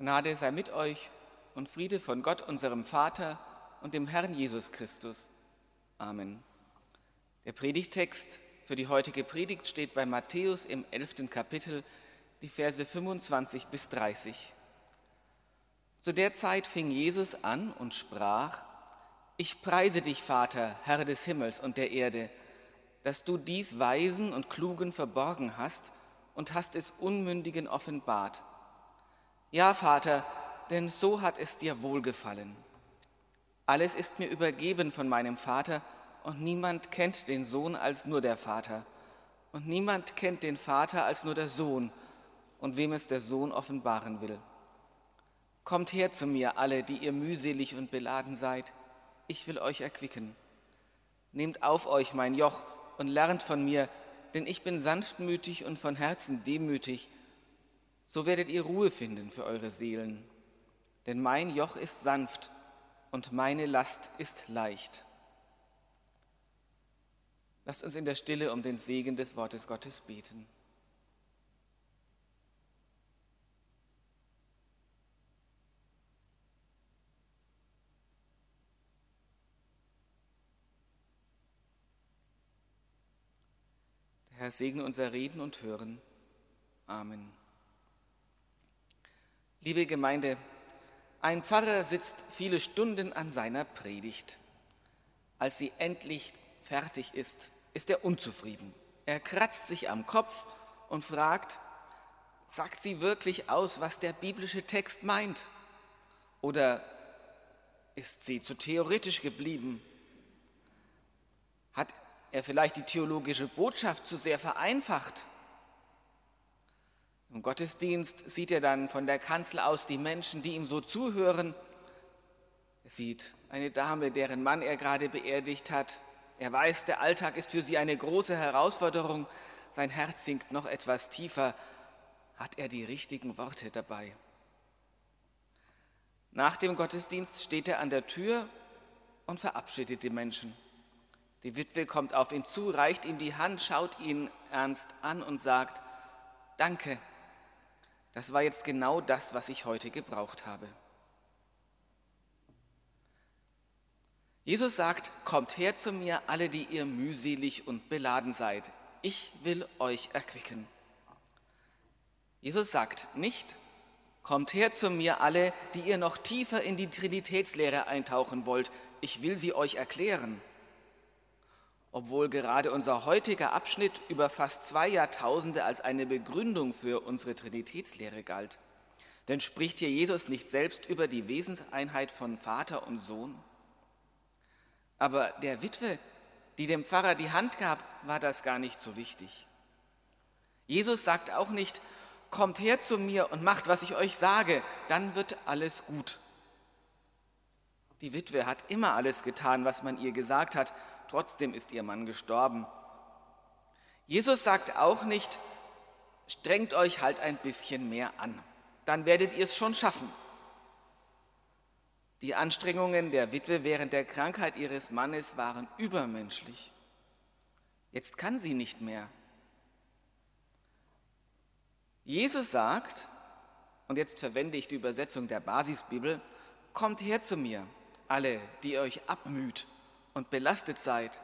Gnade sei mit euch und Friede von Gott, unserem Vater und dem Herrn Jesus Christus. Amen. Der Predigtext für die heutige Predigt steht bei Matthäus im 11. Kapitel, die Verse 25 bis 30. Zu der Zeit fing Jesus an und sprach, Ich preise dich, Vater, Herr des Himmels und der Erde, dass du dies Weisen und Klugen verborgen hast und hast es Unmündigen offenbart. Ja, Vater, denn so hat es dir wohlgefallen. Alles ist mir übergeben von meinem Vater, und niemand kennt den Sohn als nur der Vater, und niemand kennt den Vater als nur der Sohn, und wem es der Sohn offenbaren will. Kommt her zu mir, alle, die ihr mühselig und beladen seid, ich will euch erquicken. Nehmt auf euch mein Joch und lernt von mir, denn ich bin sanftmütig und von Herzen demütig, so werdet ihr Ruhe finden für eure Seelen. Denn mein Joch ist sanft und meine Last ist leicht. Lasst uns in der Stille um den Segen des Wortes Gottes beten. Herr, segne unser Reden und Hören. Amen. Liebe Gemeinde, ein Pfarrer sitzt viele Stunden an seiner Predigt. Als sie endlich fertig ist, ist er unzufrieden. Er kratzt sich am Kopf und fragt, sagt sie wirklich aus, was der biblische Text meint? Oder ist sie zu theoretisch geblieben? Hat er vielleicht die theologische Botschaft zu sehr vereinfacht. Im Gottesdienst sieht er dann von der Kanzel aus die Menschen, die ihm so zuhören. Er sieht eine Dame, deren Mann er gerade beerdigt hat. Er weiß, der Alltag ist für sie eine große Herausforderung. Sein Herz sinkt noch etwas tiefer. Hat er die richtigen Worte dabei? Nach dem Gottesdienst steht er an der Tür und verabschiedet die Menschen. Die Witwe kommt auf ihn zu, reicht ihm die Hand, schaut ihn ernst an und sagt, danke, das war jetzt genau das, was ich heute gebraucht habe. Jesus sagt, kommt her zu mir, alle, die ihr mühselig und beladen seid. Ich will euch erquicken. Jesus sagt nicht, kommt her zu mir, alle, die ihr noch tiefer in die Trinitätslehre eintauchen wollt. Ich will sie euch erklären obwohl gerade unser heutiger Abschnitt über fast zwei Jahrtausende als eine Begründung für unsere Trinitätslehre galt. Denn spricht hier Jesus nicht selbst über die Wesenseinheit von Vater und Sohn? Aber der Witwe, die dem Pfarrer die Hand gab, war das gar nicht so wichtig. Jesus sagt auch nicht, kommt her zu mir und macht, was ich euch sage, dann wird alles gut. Die Witwe hat immer alles getan, was man ihr gesagt hat, Trotzdem ist ihr Mann gestorben. Jesus sagt auch nicht, strengt euch halt ein bisschen mehr an, dann werdet ihr es schon schaffen. Die Anstrengungen der Witwe während der Krankheit ihres Mannes waren übermenschlich. Jetzt kann sie nicht mehr. Jesus sagt, und jetzt verwende ich die Übersetzung der Basisbibel, kommt her zu mir, alle, die euch abmüht und belastet seid,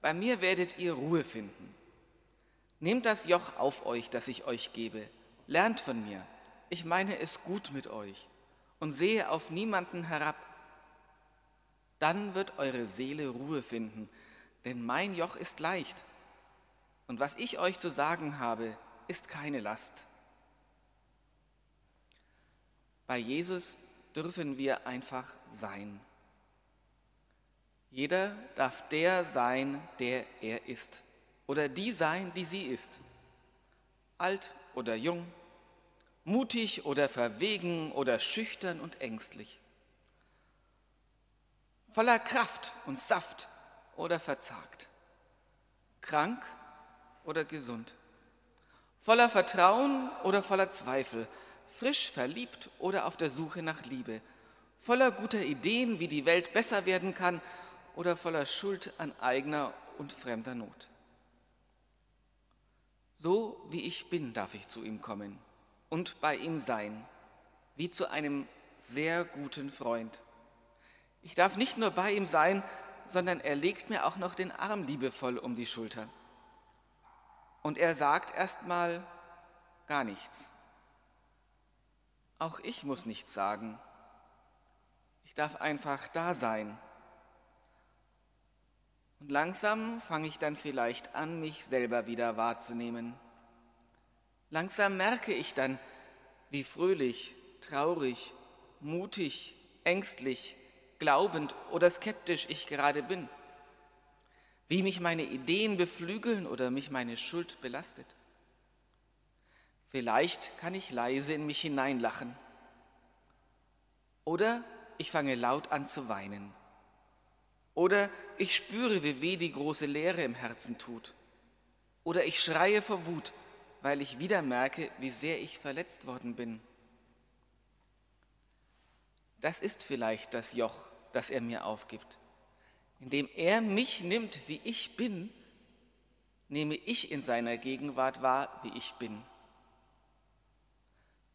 bei mir werdet ihr Ruhe finden. Nehmt das Joch auf euch, das ich euch gebe. Lernt von mir. Ich meine es gut mit euch und sehe auf niemanden herab. Dann wird eure Seele Ruhe finden, denn mein Joch ist leicht und was ich euch zu sagen habe, ist keine Last. Bei Jesus dürfen wir einfach sein. Jeder darf der sein, der er ist, oder die sein, die sie ist. Alt oder jung, mutig oder verwegen oder schüchtern und ängstlich. Voller Kraft und Saft oder verzagt. Krank oder gesund. Voller Vertrauen oder voller Zweifel. Frisch verliebt oder auf der Suche nach Liebe. Voller guter Ideen, wie die Welt besser werden kann oder voller Schuld an eigener und fremder Not. So wie ich bin, darf ich zu ihm kommen und bei ihm sein. wie zu einem sehr guten Freund. Ich darf nicht nur bei ihm sein, sondern er legt mir auch noch den Arm liebevoll um die Schulter. Und er sagt erstmal gar nichts. Auch ich muss nichts sagen. Ich darf einfach da sein. Und langsam fange ich dann vielleicht an, mich selber wieder wahrzunehmen. Langsam merke ich dann, wie fröhlich, traurig, mutig, ängstlich, glaubend oder skeptisch ich gerade bin, wie mich meine Ideen beflügeln oder mich meine Schuld belastet. Vielleicht kann ich leise in mich hineinlachen. Oder ich fange laut an zu weinen. Oder ich spüre, wie weh die große Leere im Herzen tut. Oder ich schreie vor Wut, weil ich wieder merke, wie sehr ich verletzt worden bin. Das ist vielleicht das Joch, das er mir aufgibt. Indem er mich nimmt, wie ich bin, nehme ich in seiner Gegenwart wahr, wie ich bin.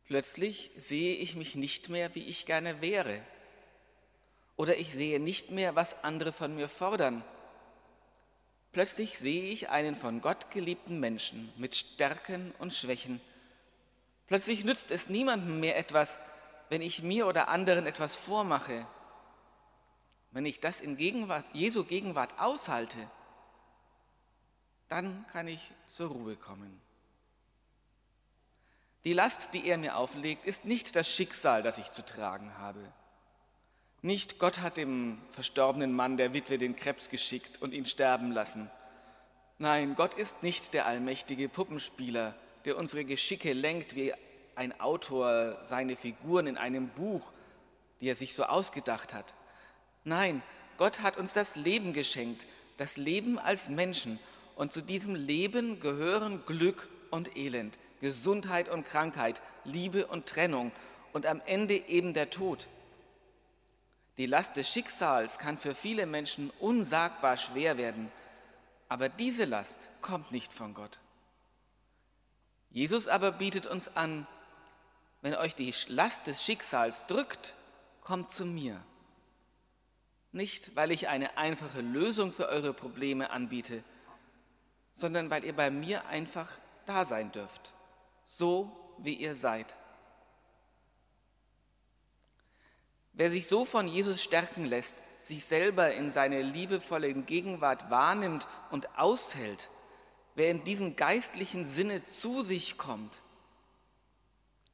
Plötzlich sehe ich mich nicht mehr, wie ich gerne wäre. Oder ich sehe nicht mehr, was andere von mir fordern. Plötzlich sehe ich einen von Gott geliebten Menschen mit Stärken und Schwächen. Plötzlich nützt es niemandem mehr etwas, wenn ich mir oder anderen etwas vormache, wenn ich das in Gegenwart, Jesu Gegenwart aushalte, dann kann ich zur Ruhe kommen. Die Last, die er mir auflegt, ist nicht das Schicksal, das ich zu tragen habe. Nicht Gott hat dem verstorbenen Mann der Witwe den Krebs geschickt und ihn sterben lassen. Nein, Gott ist nicht der allmächtige Puppenspieler, der unsere Geschicke lenkt wie ein Autor seine Figuren in einem Buch, die er sich so ausgedacht hat. Nein, Gott hat uns das Leben geschenkt, das Leben als Menschen. Und zu diesem Leben gehören Glück und Elend, Gesundheit und Krankheit, Liebe und Trennung und am Ende eben der Tod. Die Last des Schicksals kann für viele Menschen unsagbar schwer werden, aber diese Last kommt nicht von Gott. Jesus aber bietet uns an, wenn euch die Last des Schicksals drückt, kommt zu mir. Nicht, weil ich eine einfache Lösung für eure Probleme anbiete, sondern weil ihr bei mir einfach da sein dürft, so wie ihr seid. Wer sich so von Jesus stärken lässt, sich selber in seine liebevolle Gegenwart wahrnimmt und aushält, wer in diesem geistlichen Sinne zu sich kommt,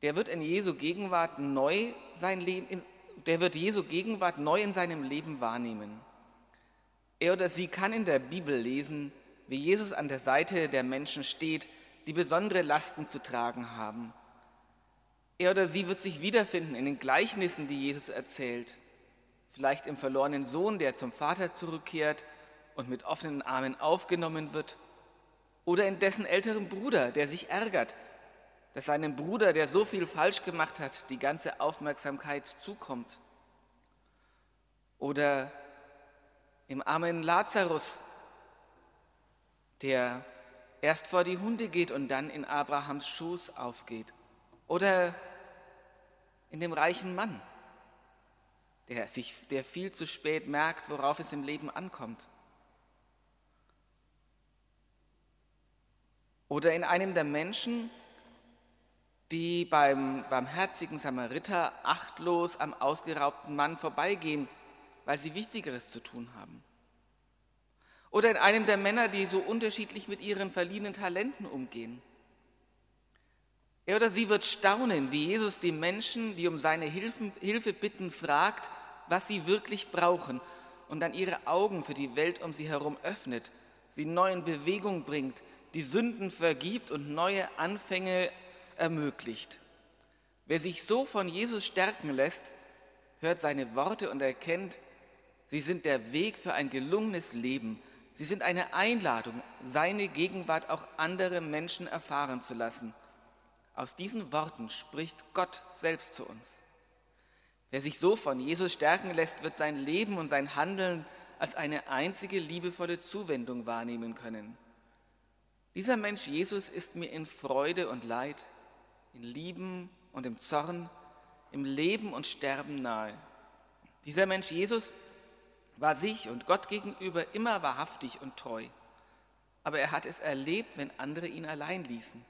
der wird in Jesu Gegenwart neu sein Leben, der wird Jesu Gegenwart neu in seinem Leben wahrnehmen. Er oder sie kann in der Bibel lesen, wie Jesus an der Seite der Menschen steht, die besondere Lasten zu tragen haben. Er oder sie wird sich wiederfinden in den Gleichnissen, die Jesus erzählt, vielleicht im verlorenen Sohn, der zum Vater zurückkehrt und mit offenen Armen aufgenommen wird, oder in dessen älterem Bruder, der sich ärgert, dass seinem Bruder, der so viel falsch gemacht hat, die ganze Aufmerksamkeit zukommt. Oder im armen Lazarus, der erst vor die Hunde geht und dann in Abrahams Schoß aufgeht. Oder in dem reichen Mann, der, sich, der viel zu spät merkt, worauf es im Leben ankommt. Oder in einem der Menschen, die beim barmherzigen Samariter achtlos am ausgeraubten Mann vorbeigehen, weil sie Wichtigeres zu tun haben. Oder in einem der Männer, die so unterschiedlich mit ihren verliehenen Talenten umgehen. Er oder sie wird staunen, wie Jesus die Menschen, die um seine Hilfe, Hilfe bitten, fragt, was sie wirklich brauchen und dann ihre Augen für die Welt um sie herum öffnet, sie neu in Bewegung bringt, die Sünden vergibt und neue Anfänge ermöglicht. Wer sich so von Jesus stärken lässt, hört seine Worte und erkennt, sie sind der Weg für ein gelungenes Leben. Sie sind eine Einladung, seine Gegenwart auch andere Menschen erfahren zu lassen. Aus diesen Worten spricht Gott selbst zu uns. Wer sich so von Jesus stärken lässt, wird sein Leben und sein Handeln als eine einzige liebevolle Zuwendung wahrnehmen können. Dieser Mensch Jesus ist mir in Freude und Leid, in Lieben und im Zorn, im Leben und Sterben nahe. Dieser Mensch Jesus war sich und Gott gegenüber immer wahrhaftig und treu. Aber er hat es erlebt, wenn andere ihn allein ließen.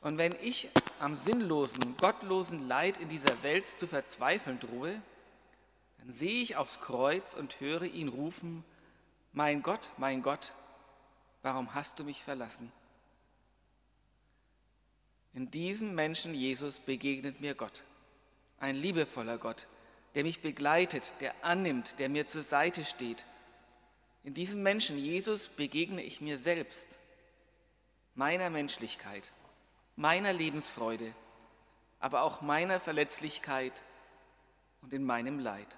Und wenn ich am sinnlosen, gottlosen Leid in dieser Welt zu verzweifeln drohe, dann sehe ich aufs Kreuz und höre ihn rufen, mein Gott, mein Gott, warum hast du mich verlassen? In diesem Menschen Jesus begegnet mir Gott, ein liebevoller Gott, der mich begleitet, der annimmt, der mir zur Seite steht. In diesem Menschen Jesus begegne ich mir selbst, meiner Menschlichkeit, meiner Lebensfreude, aber auch meiner Verletzlichkeit und in meinem Leid.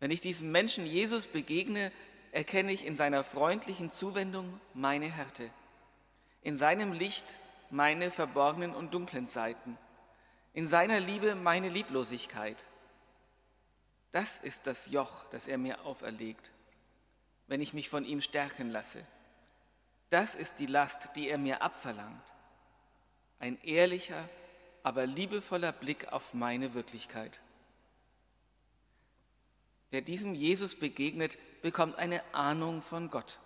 Wenn ich diesem Menschen Jesus begegne, erkenne ich in seiner freundlichen Zuwendung meine Härte, in seinem Licht meine verborgenen und dunklen Seiten, in seiner Liebe meine Lieblosigkeit. Das ist das Joch, das er mir auferlegt, wenn ich mich von ihm stärken lasse. Das ist die Last, die er mir abverlangt. Ein ehrlicher, aber liebevoller Blick auf meine Wirklichkeit. Wer diesem Jesus begegnet, bekommt eine Ahnung von Gott.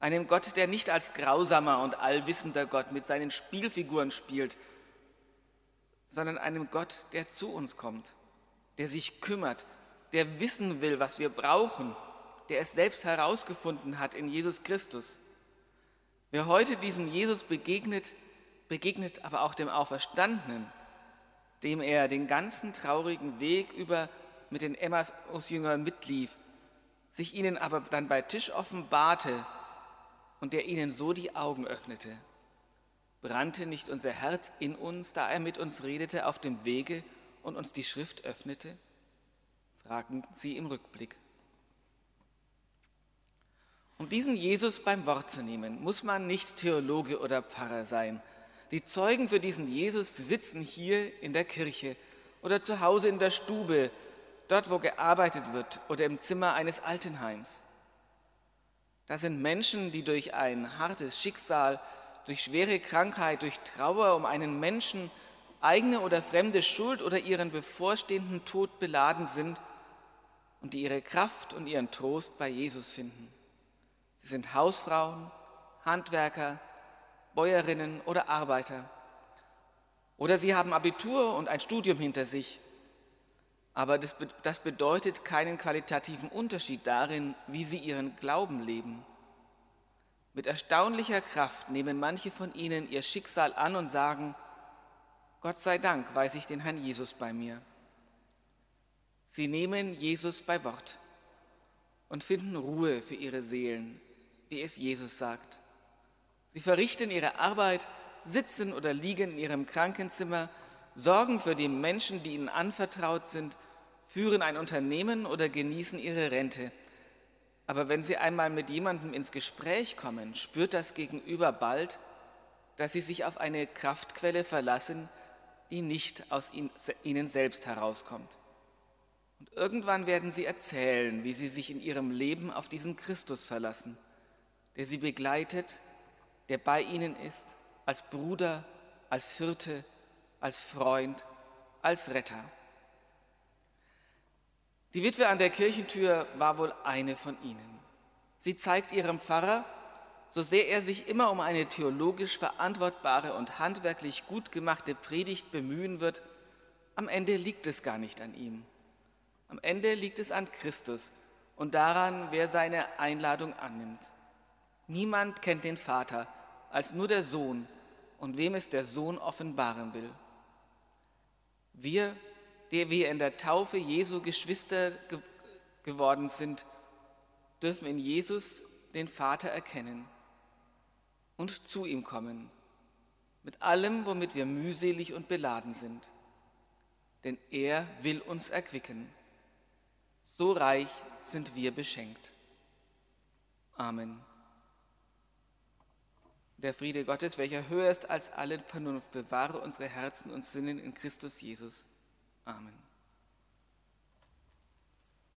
Einem Gott, der nicht als grausamer und allwissender Gott mit seinen Spielfiguren spielt, sondern einem Gott, der zu uns kommt, der sich kümmert, der wissen will, was wir brauchen, der es selbst herausgefunden hat in Jesus Christus. Wer heute diesem Jesus begegnet, begegnet aber auch dem Auferstandenen, dem er den ganzen traurigen Weg über mit den Emmaus-Jüngern mitlief, sich ihnen aber dann bei Tisch offenbarte und der ihnen so die Augen öffnete. Brannte nicht unser Herz in uns, da er mit uns redete auf dem Wege und uns die Schrift öffnete? fragten sie im Rückblick. Um diesen Jesus beim Wort zu nehmen, muss man nicht Theologe oder Pfarrer sein. Die Zeugen für diesen Jesus sitzen hier in der Kirche oder zu Hause in der Stube, dort wo gearbeitet wird oder im Zimmer eines Altenheims. Das sind Menschen, die durch ein hartes Schicksal, durch schwere Krankheit, durch Trauer um einen Menschen, eigene oder fremde Schuld oder ihren bevorstehenden Tod beladen sind und die ihre Kraft und ihren Trost bei Jesus finden. Sie sind Hausfrauen, Handwerker, Bäuerinnen oder Arbeiter. Oder sie haben Abitur und ein Studium hinter sich. Aber das, das bedeutet keinen qualitativen Unterschied darin, wie sie ihren Glauben leben. Mit erstaunlicher Kraft nehmen manche von ihnen ihr Schicksal an und sagen, Gott sei Dank weiß ich den Herrn Jesus bei mir. Sie nehmen Jesus bei Wort und finden Ruhe für ihre Seelen, wie es Jesus sagt. Sie verrichten ihre Arbeit, sitzen oder liegen in ihrem Krankenzimmer, sorgen für die Menschen, die ihnen anvertraut sind führen ein Unternehmen oder genießen ihre Rente. Aber wenn sie einmal mit jemandem ins Gespräch kommen, spürt das Gegenüber bald, dass sie sich auf eine Kraftquelle verlassen, die nicht aus ihnen selbst herauskommt. Und irgendwann werden sie erzählen, wie sie sich in ihrem Leben auf diesen Christus verlassen, der sie begleitet, der bei ihnen ist, als Bruder, als Hirte, als Freund, als Retter. Die Witwe an der Kirchentür war wohl eine von ihnen. Sie zeigt ihrem Pfarrer, so sehr er sich immer um eine theologisch verantwortbare und handwerklich gut gemachte Predigt bemühen wird, am Ende liegt es gar nicht an ihm. Am Ende liegt es an Christus und daran, wer seine Einladung annimmt. Niemand kennt den Vater als nur der Sohn und wem es der Sohn offenbaren will. Wir der wir in der Taufe Jesu Geschwister ge geworden sind, dürfen in Jesus den Vater erkennen und zu ihm kommen, mit allem, womit wir mühselig und beladen sind. Denn er will uns erquicken. So reich sind wir beschenkt. Amen. Der Friede Gottes, welcher höher ist als alle Vernunft, bewahre unsere Herzen und Sinnen in Christus Jesus. Amen.